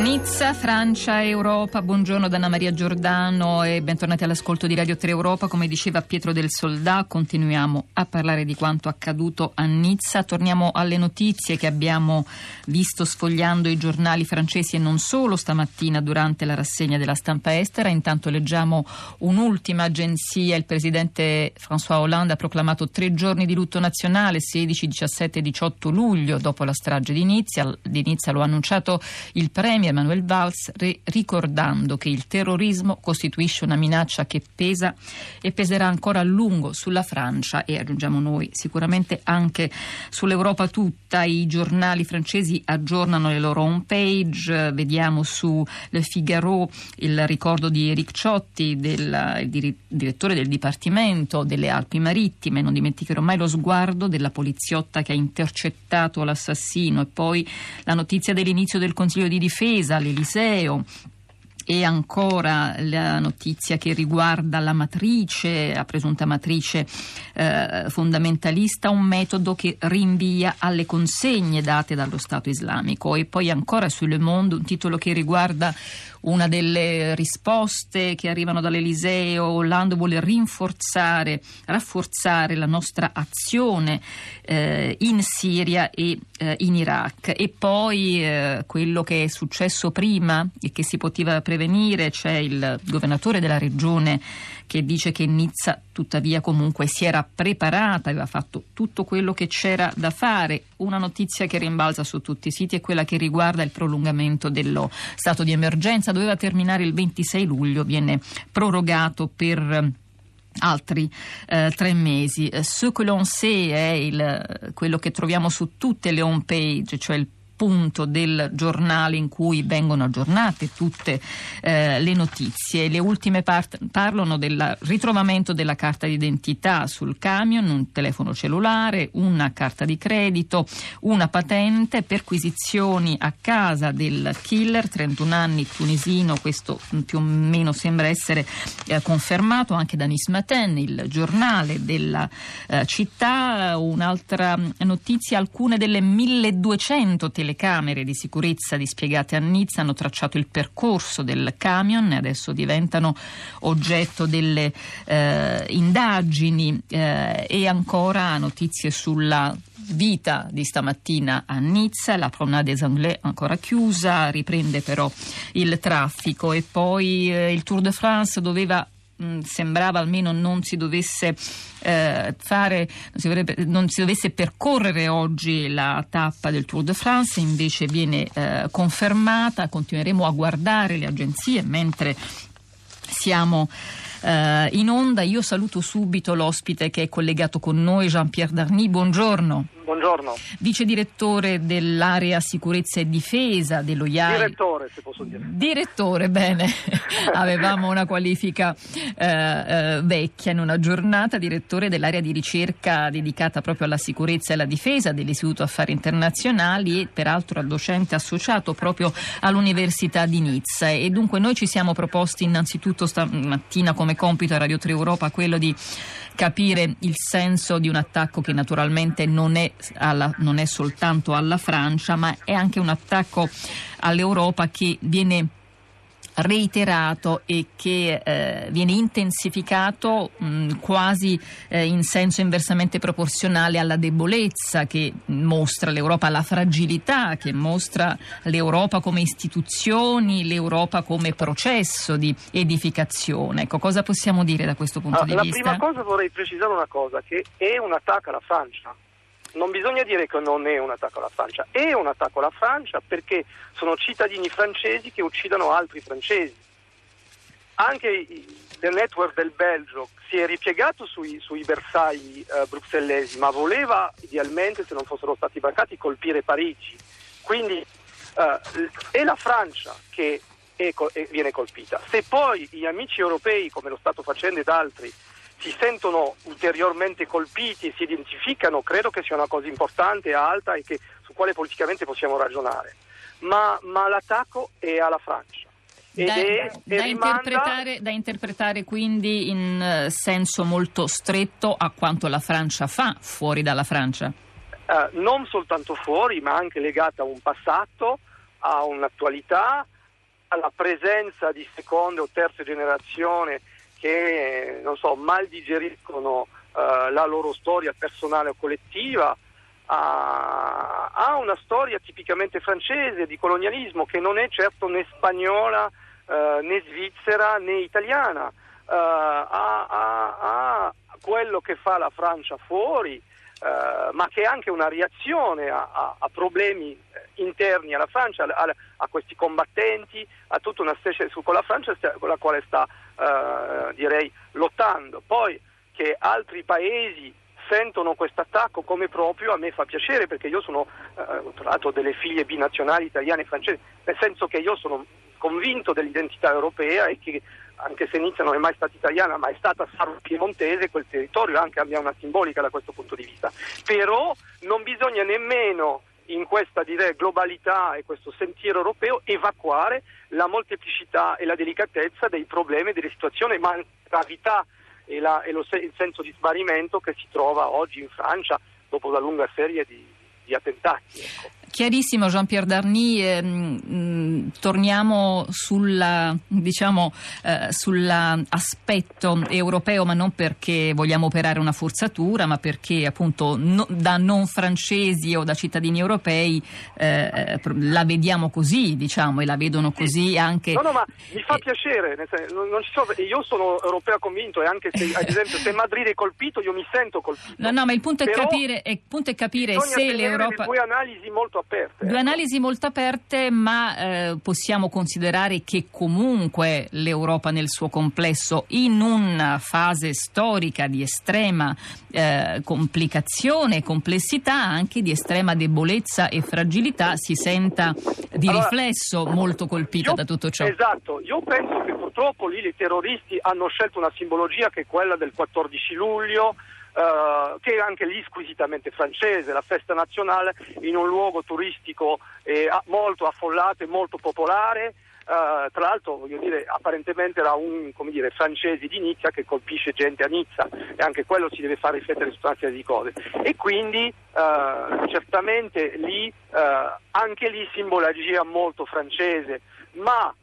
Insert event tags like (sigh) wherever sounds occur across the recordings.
Nizza, Francia, Europa, buongiorno da Anna Maria Giordano e bentornati all'ascolto di Radio 3 Europa. Come diceva Pietro del Soldà, continuiamo a parlare di quanto accaduto a Nizza. Torniamo alle notizie che abbiamo visto sfogliando i giornali francesi e non solo stamattina durante la rassegna della stampa estera. Intanto leggiamo un'ultima agenzia. Il presidente François Hollande ha proclamato tre giorni di lutto nazionale, 16, 17 e 18 luglio, dopo la strage di Nizza. Di Nizza lo ha annunciato il premier Emmanuel Valls ricordando che il terrorismo costituisce una minaccia che pesa e peserà ancora a lungo sulla Francia e aggiungiamo noi sicuramente anche sull'Europa tutta. I giornali francesi aggiornano le loro home page, vediamo su Le Figaro il ricordo di Eric Ciotti, del, direttore del Dipartimento delle Alpi Marittime, non dimenticherò mai lo sguardo della poliziotta che ha intercettato l'assassino. E poi la notizia dell'inizio del Consiglio di difesa attesa all'Eliseo e ancora la notizia che riguarda la matrice, la presunta matrice eh, fondamentalista, un metodo che rinvia alle consegne date dallo Stato islamico. E poi ancora su Le Monde un titolo che riguarda una delle risposte che arrivano dall'Eliseo, Hollande vuole rinforzare, rafforzare la nostra azione eh, in Siria e eh, in Iraq. E poi eh, quello che è successo prima e che si poteva prevenire, c'è il governatore della regione che dice che Nizza tuttavia comunque si era preparata, aveva fatto tutto quello che c'era da fare. Una notizia che rimbalza su tutti i siti è quella che riguarda il prolungamento dello stato di emergenza. Doveva terminare il 26 luglio, viene prorogato per altri eh, tre mesi. Ce que l'on sait è il, quello che troviamo su tutte le home page, cioè il punto del giornale in cui vengono aggiornate tutte eh, le notizie. Le ultime part- parlano del ritrovamento della carta d'identità sul camion, un telefono cellulare, una carta di credito, una patente, perquisizioni a casa del killer, 31 anni, tunisino, questo più o meno sembra essere eh, confermato anche da Nis Matin, il giornale della eh, città. Un'altra notizia, alcune delle 1200 telecamere telecamere di sicurezza dispiegate a Nizza hanno tracciato il percorso del camion e adesso diventano oggetto delle eh, indagini. Eh, e ancora notizie sulla vita di stamattina a Nizza, la Promenade des Anglais ancora chiusa, riprende però il traffico. E poi eh, il Tour de France doveva mh, sembrava almeno non si dovesse eh, fare, non si, dovrebbe, non si, dovesse percorrere oggi la tappa del Tour de France, invece viene eh, confermata, continueremo a guardare le agenzie mentre siamo eh, in onda. Io saluto subito l'ospite che è collegato con noi, Jean-Pierre Darny, buongiorno. Buongiorno. Vice direttore dell'area sicurezza e difesa dello IAI. Direttore, se posso dire. Direttore, bene. (laughs) Avevamo una qualifica eh, eh, vecchia in una giornata. Direttore dell'area di ricerca dedicata proprio alla sicurezza e alla difesa dell'Istituto Affari Internazionali e peraltro docente associato proprio all'Università di Nizza. E dunque noi ci siamo proposti innanzitutto stamattina come compito a Radio 3 Europa quello di capire il senso di un attacco che naturalmente non è, alla, non è soltanto alla Francia, ma è anche un attacco all'Europa che viene reiterato e che eh, viene intensificato mh, quasi eh, in senso inversamente proporzionale alla debolezza che mostra l'Europa, alla fragilità che mostra l'Europa come istituzioni, l'Europa come processo di edificazione. Ecco, cosa possiamo dire da questo punto ah, di la vista? La prima cosa vorrei precisare una cosa, che è un attacco alla Francia non bisogna dire che non è un attacco alla Francia, è un attacco alla Francia perché sono cittadini francesi che uccidono altri francesi. Anche il network del Belgio si è ripiegato sui, sui bersagli eh, bruxellesi, ma voleva idealmente, se non fossero stati braccati, colpire Parigi. Quindi eh, è la Francia che è, è, viene colpita. Se poi gli amici europei, come lo stanno facendo ed altri, si sentono ulteriormente colpiti e si identificano, credo che sia una cosa importante, alta e che, su quale politicamente possiamo ragionare. Ma, ma l'attacco è alla Francia Da, è, da, interpretare, da, interpretare, quindi in uh, senso molto stretto a quanto la Francia fa fuori dalla Francia? Uh, non soltanto fuori, ma anche legata a un passato, a un'attualità, alla presenza di seconde o terze generazione che so, mal digeriscono uh, la loro storia personale o collettiva, ha, ha, una storia tipicamente francese di colonialismo che non è certo né spagnola uh, né svizzera né italiana, uh, ha, ha, quello che fa la Francia fuori, ma che è anche una reazione a, a, a problemi interni alla Francia, a, a, questi combattenti, a tutta una specie con la Francia con la quale sta eh, direi lottando. Poi che altri paesi sentono questo attacco come proprio a me fa piacere perché io sono eh, tra l'altro delle figlie binazionali italiane e francesi, nel senso che io sono convinto dell'identità europea e che anche se Nizza non è mai stata italiana ma è stata sardo-piemontese, quel territorio anche abbia una simbolica da questo punto di vista. Però non bisogna nemmeno in questa direi, globalità e questo sentiero europeo evacuare la molteplicità e la delicatezza dei problemi, delle situazioni, ma la gravità e, la, e lo, il senso di smarrimento che si trova oggi in Francia dopo la lunga serie di, di attentati. Ecco. Chiarissimo Jean-Pierre Darny, ehm, torniamo sulla, diciamo, eh, sull'aspetto europeo, ma non perché vogliamo operare una forzatura, ma perché appunto no, da non francesi o da cittadini europei eh, la vediamo così, diciamo, e la vedono così anche. No, no, ma mi fa eh, piacere, non, non so, io sono europeo convinto e anche se ad esempio se Madrid è colpito io mi sento colpito. No, no, ma il punto è Però capire, il punto è capire se l'Europa... Due analisi molto aperte. Due ecco. analisi molto aperte, ma eh, possiamo considerare che comunque l'Europa nel suo complesso, in una fase storica di estrema eh, complicazione complessità, anche di estrema debolezza e fragilità, si senta di allora, riflesso molto colpita io, da tutto ciò. Esatto, io penso che purtroppo lì i terroristi hanno scelto una simbologia che è quella del 14 luglio Uh, che è anche lì squisitamente francese, la festa nazionale in un luogo turistico eh, molto affollato e molto popolare. Uh, tra l'altro, voglio dire, apparentemente era un dire, francese di Nizza che colpisce gente a Nizza e anche quello si deve far riflettere su una serie di cose. E quindi uh, certamente lì, anche lì simbologia molto francese, ma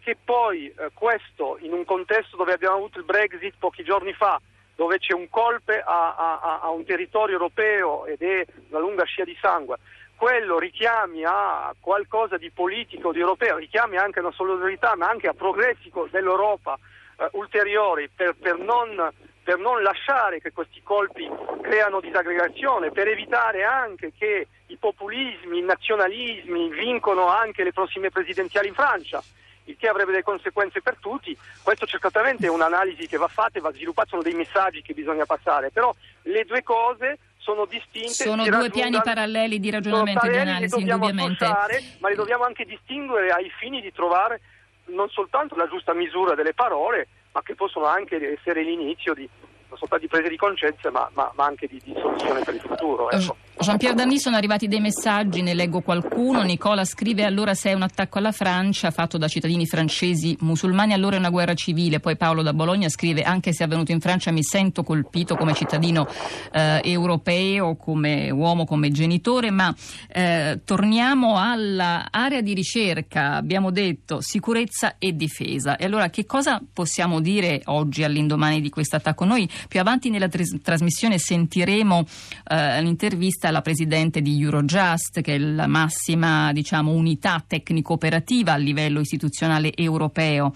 che poi questo in un contesto dove abbiamo avuto il Brexit pochi giorni fa, dove c'è un colpe a, a, a un territorio europeo ed è una lunga scia di sangue, quello richiami a qualcosa di politico, di europeo, richiami anche a una solidarietà, ma anche a progressi dell'Europa eh, ulteriori per, per, non, per, non, lasciare che questi colpi creano disaggregazione, per evitare anche che i populismi, i nazionalismi vincono anche le prossime presidenziali in Francia il che avrebbe delle conseguenze per tutti. Questo certamente è un'analisi che va fatta e va sviluppata, sono dei messaggi che bisogna passare, però le due cose sono distinte. Sono due piani paralleli di ragionamento e di analisi, indubbiamente. Associare, ma li dobbiamo anche distinguere ai fini di trovare non soltanto la giusta misura delle parole, ma che possono anche essere l'inizio di non soltanto di prese di concezze, ma, ma, ma anche di, di, soluzione per il futuro. Ecco. Jean-Pierre Danny sono arrivati dei messaggi, ne leggo qualcuno. Nicola scrive allora se è un attacco alla Francia fatto da cittadini francesi musulmani allora è una guerra civile. Poi Paolo da Bologna scrive anche se è avvenuto in Francia mi sento colpito come cittadino eh, europeo, come uomo, come genitore, ma eh, torniamo all'area di ricerca, abbiamo detto sicurezza e difesa. E allora che cosa possiamo dire oggi all'indomani di questo attacco? Noi più avanti nella tr- trasmissione sentiremo eh, l'intervista alla presidente di Eurojust, che è la massima diciamo, unità tecnico-operativa a livello istituzionale europeo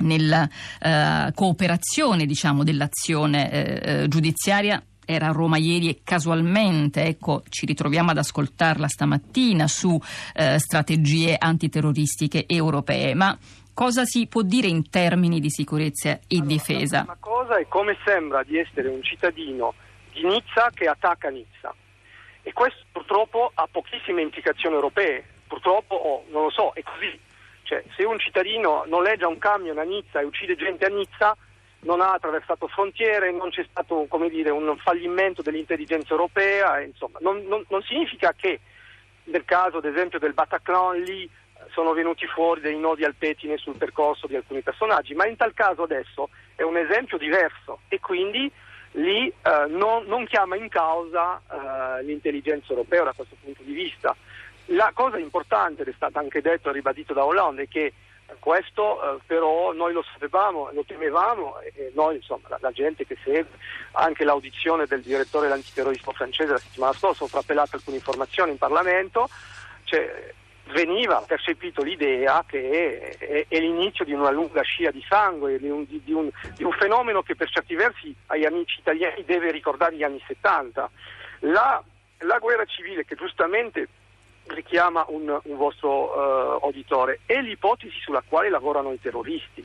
nella eh, cooperazione diciamo, dell'azione eh, eh, giudiziaria era a Roma ieri e casualmente ecco, ci ritroviamo ad ascoltarla stamattina su eh, strategie antiterroristiche europee. Ma cosa si può dire in termini di sicurezza e allora, difesa? Una cosa è come sembra di essere un cittadino di Nizza che attacca Nizza e questo purtroppo ha pochissime implicazioni europee, purtroppo oh, non lo so, è così. Cioè, se un cittadino noleggia un camion a Nizza e uccide gente a Nizza, non ha attraversato frontiere, non c'è stato dire, un fallimento dell'intelligenza europea, insomma, non, non, non, significa che nel caso ad esempio del Bataclan lì sono venuti fuori dei nodi al pettine sul percorso di alcuni personaggi, ma in tal caso adesso è un esempio diverso e quindi lì eh, non, non, chiama in causa eh, l'intelligenza europea da questo punto di vista. La cosa importante, ed è stato anche detto e ribadito da Hollande, è che questo eh, però noi lo sapevamo, lo temevamo e noi insomma la, la, gente che segue anche l'audizione del direttore dell'antiterrorismo francese la settimana scorsa ho frappelato alcune informazioni in Parlamento cioè, veniva percepito l'idea che è, è, l'inizio di una lunga scia di sangue, di un, di, un, di un, fenomeno che per certi versi ai amici italiani deve ricordare gli anni 70. La, la guerra civile che giustamente richiama un, un vostro uh, auditore è l'ipotesi sulla quale lavorano i terroristi.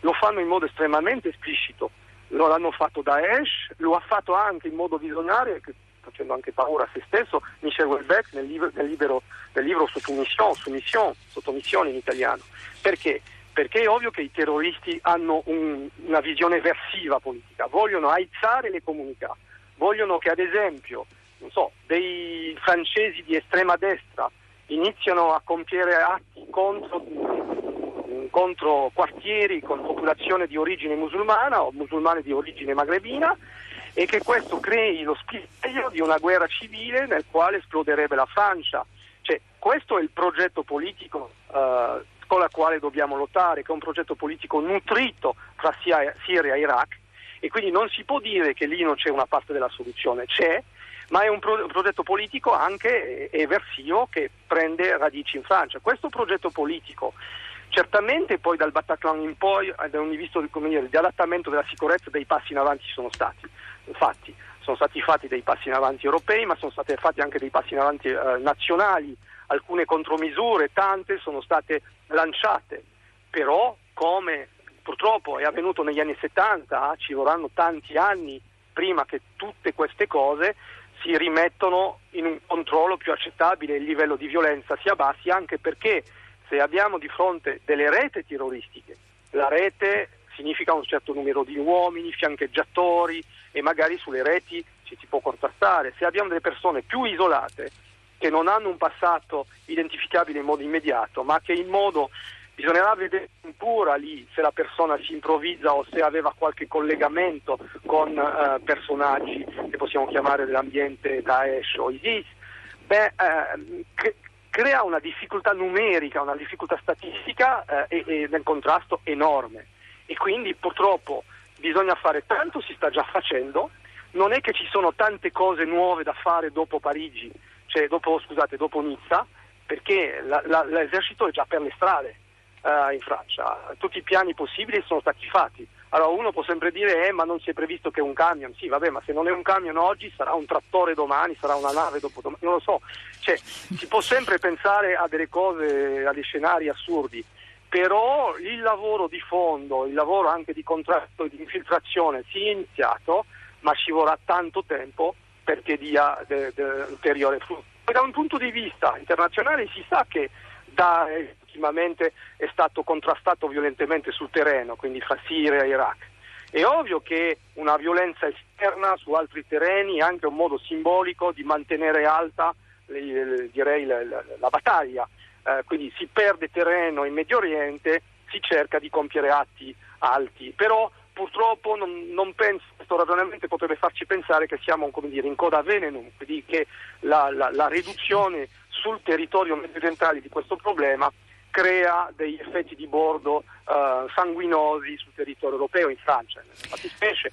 Lo fanno in modo estremamente esplicito, lo hanno fatto Daesh, lo ha fatto anche in modo visionario facendo anche paura a se stesso, Michel Houellebecq nel, libro, nel, libro, nel libro Sottomission, Soumission, Sottomissione in italiano. Perché? Perché è ovvio che i terroristi hanno un, una visione versiva politica, vogliono aizzare le comunità, vogliono che ad esempio so, dei francesi di estrema destra iniziano a compiere atti contro, contro quartieri con popolazione di origine musulmana o musulmane di origine magrebina e che questo crei lo spiraglio di una guerra civile nel quale esploderebbe la Francia. Cioè, questo è il progetto politico eh, con il quale dobbiamo lottare, che è un progetto politico nutrito tra Siria e Iraq e quindi non si può dire che lì non c'è una parte della soluzione, c'è, ma è un, pro- un progetto politico anche eversivo che prende radici in Francia. Questo progetto politico certamente poi dal Bataclan in poi, da un visto dire, di adattamento della sicurezza, dei passi in avanti sono stati fatti. Sono stati fatti dei passi in avanti europei, ma sono stati fatti anche dei passi in avanti eh, nazionali, alcune contromisure, tante sono state lanciate, però come purtroppo è avvenuto negli anni 70, ci vorranno tanti anni prima che tutte queste cose si rimettono in un controllo più accettabile il livello di violenza si abbassi, anche perché se abbiamo di fronte delle rete terroristiche, la rete significa un certo numero di uomini, fiancheggiatori e magari sulle reti ci si può contrastare. Se abbiamo delle persone più isolate che non hanno un passato identificabile in modo immediato, ma che in modo bisognerà vedere pura lì se la persona si improvvisa o se aveva qualche collegamento con eh, personaggi che possiamo chiamare dell'ambiente Daesh o ISIS, beh, eh, crea una difficoltà numerica, una difficoltà statistica eh, e, e nel contrasto enorme e quindi purtroppo bisogna fare tanto, si sta già facendo, non è che ci sono tante cose nuove da fare dopo Parigi, cioè dopo, scusate, dopo Nizza, perché la, la, l'esercito è già per le strade uh, in Francia, tutti i piani possibili sono stati fatti. Allora uno può sempre dire eh, ma non si è previsto che un camion, sì vabbè ma se non è un camion oggi sarà un trattore domani, sarà una nave dopo domani, non lo so, cioè, si può sempre pensare a delle cose, a dei scenari assurdi però il lavoro di fondo, il lavoro anche di contrasto e di infiltrazione si è iniziato, ma ci vorrà tanto tempo perché dia de, de ulteriore frutto. Da un punto di vista internazionale si sa che da, eh, ultimamente è stato contrastato violentemente sul terreno, quindi fra Siria e Iraq. È ovvio che una violenza esterna su altri terreni è anche un modo simbolico di mantenere alta direi, la, la, la battaglia eh, quindi si perde terreno in Medio Oriente, si cerca di compiere atti alti, però purtroppo non, non penso, questo ragionamento potrebbe farci pensare che siamo dire, in coda venenum, quindi che la, la, la riduzione sul territorio mediorientale di questo problema crea degli effetti di bordo eh, sanguinosi sul territorio europeo, in Francia nella fattispecie,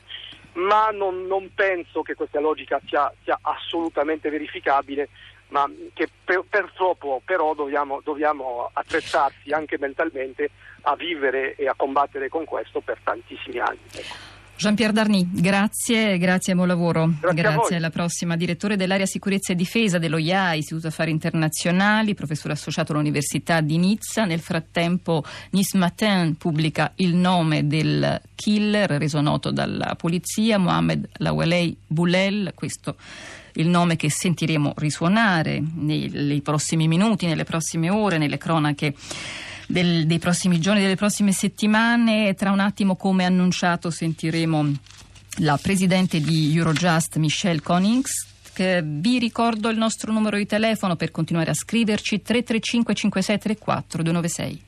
ma non, non, penso che questa logica sia, sia assolutamente verificabile ma che per, purtroppo però dobbiamo, dobbiamo attrezzarsi anche mentalmente a vivere e a combattere con questo per tantissimi anni. Jean-Pierre Darny, grazie, grazie buon lavoro. Grazie, grazie alla prossima. Direttore dell'area sicurezza e difesa dell'OIA, Istituto Affari Internazionali, professore associato all'Università di Nizza. Nel frattempo Nice Matin pubblica il nome del killer reso noto dalla polizia, Mohamed Lawalei Boulel. Questo il nome che sentiremo risuonare nei, nei prossimi minuti, nelle prossime ore, nelle cronache. Del, dei prossimi giorni, delle prossime settimane. Tra un attimo, come annunciato, sentiremo la presidente di Eurojust, Michelle Konings, Vi ricordo il nostro numero di telefono per continuare a scriverci 335 5634 296.